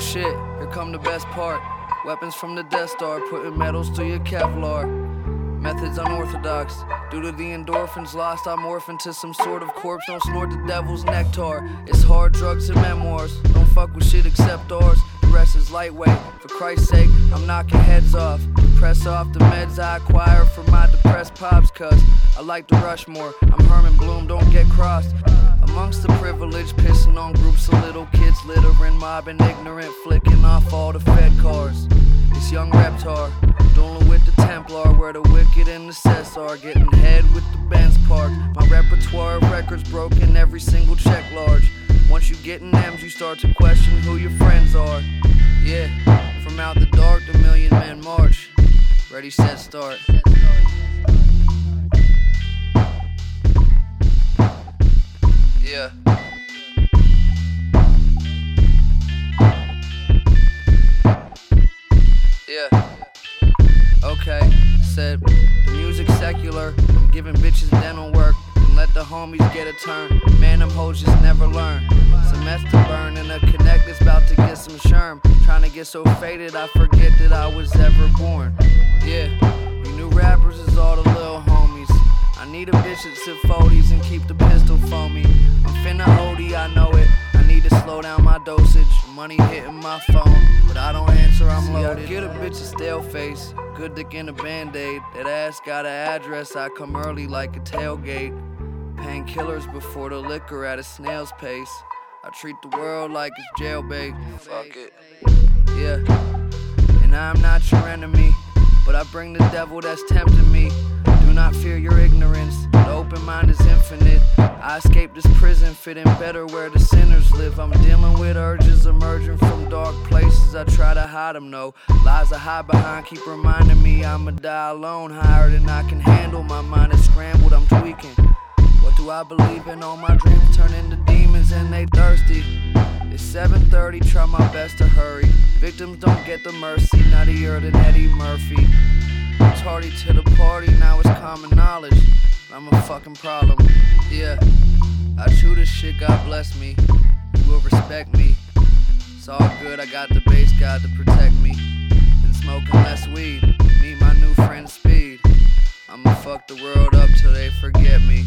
shit, here come the best part. Weapons from the Death Star, putting metals to your Kevlar. Methods unorthodox. Due to the endorphins lost, I morph into some sort of corpse. Don't snort the devil's nectar. It's hard drugs and memoirs. Don't fuck with shit except ours. Rest is lightweight. For Christ's sake, I'm knocking heads off. Press off the meds I acquire for my depressed pops, cuz I like to rush more. I'm Herman Bloom, don't get crossed. Amongst the privileged, pissing on groups of little kids, littering, mobbing, ignorant, flicking off all the Fed cars. It's young Reptar, dueling with the Templar, where the wicked and the cess are getting head with the Benz parked. My repertoire of records broken, every single check large. Once you get in M's, you start to question who your friends are. Ready, set, start. Yeah. Yeah. Okay, said the music's secular. I'm giving bitches dental work and let the homies get a turn. Man, them hoes just never learn. Semester burn and a connect that's about to get some sherm. Trying to get so faded, I forget that I was ever born. Yeah, you new rappers is all the little homies. I need a bitch that sit 40s and keep the pistol for me. I'm finna OD, I know it. I need to slow down my dosage. Money hitting my phone, but I don't answer, I'm loaded. Get a bitch a stale face, good dick in a band aid. That ass got an address, I come early like a tailgate. Painkillers before the liquor at a snail's pace. I treat the world like it's jailbait. Fuck it. Yeah. And I'm not your enemy, but I bring the devil that's tempting me. Do not fear your ignorance. The open mind is infinite. I escaped this prison, fitting better where the sinners live. I'm dealing with urges emerging from dark places. I try to hide them, no lies I hide behind. Keep reminding me I'ma die alone, higher than I can handle. My mind is scrambled, I'm tweaking. What do I believe in? All my dreams turn into demons and they thirsty. It's 7:30, try my best to hurry. Victims don't get the mercy, nuttier than Eddie Murphy. Tardy to the party, now it's common knowledge. I'm a fucking problem. Yeah, I chew this shit, God bless me. You will respect me. It's all good, I got the Based God to protect me. Been smoking less weed, meet my new friend Speed. I'ma fuck the world up till they forget me.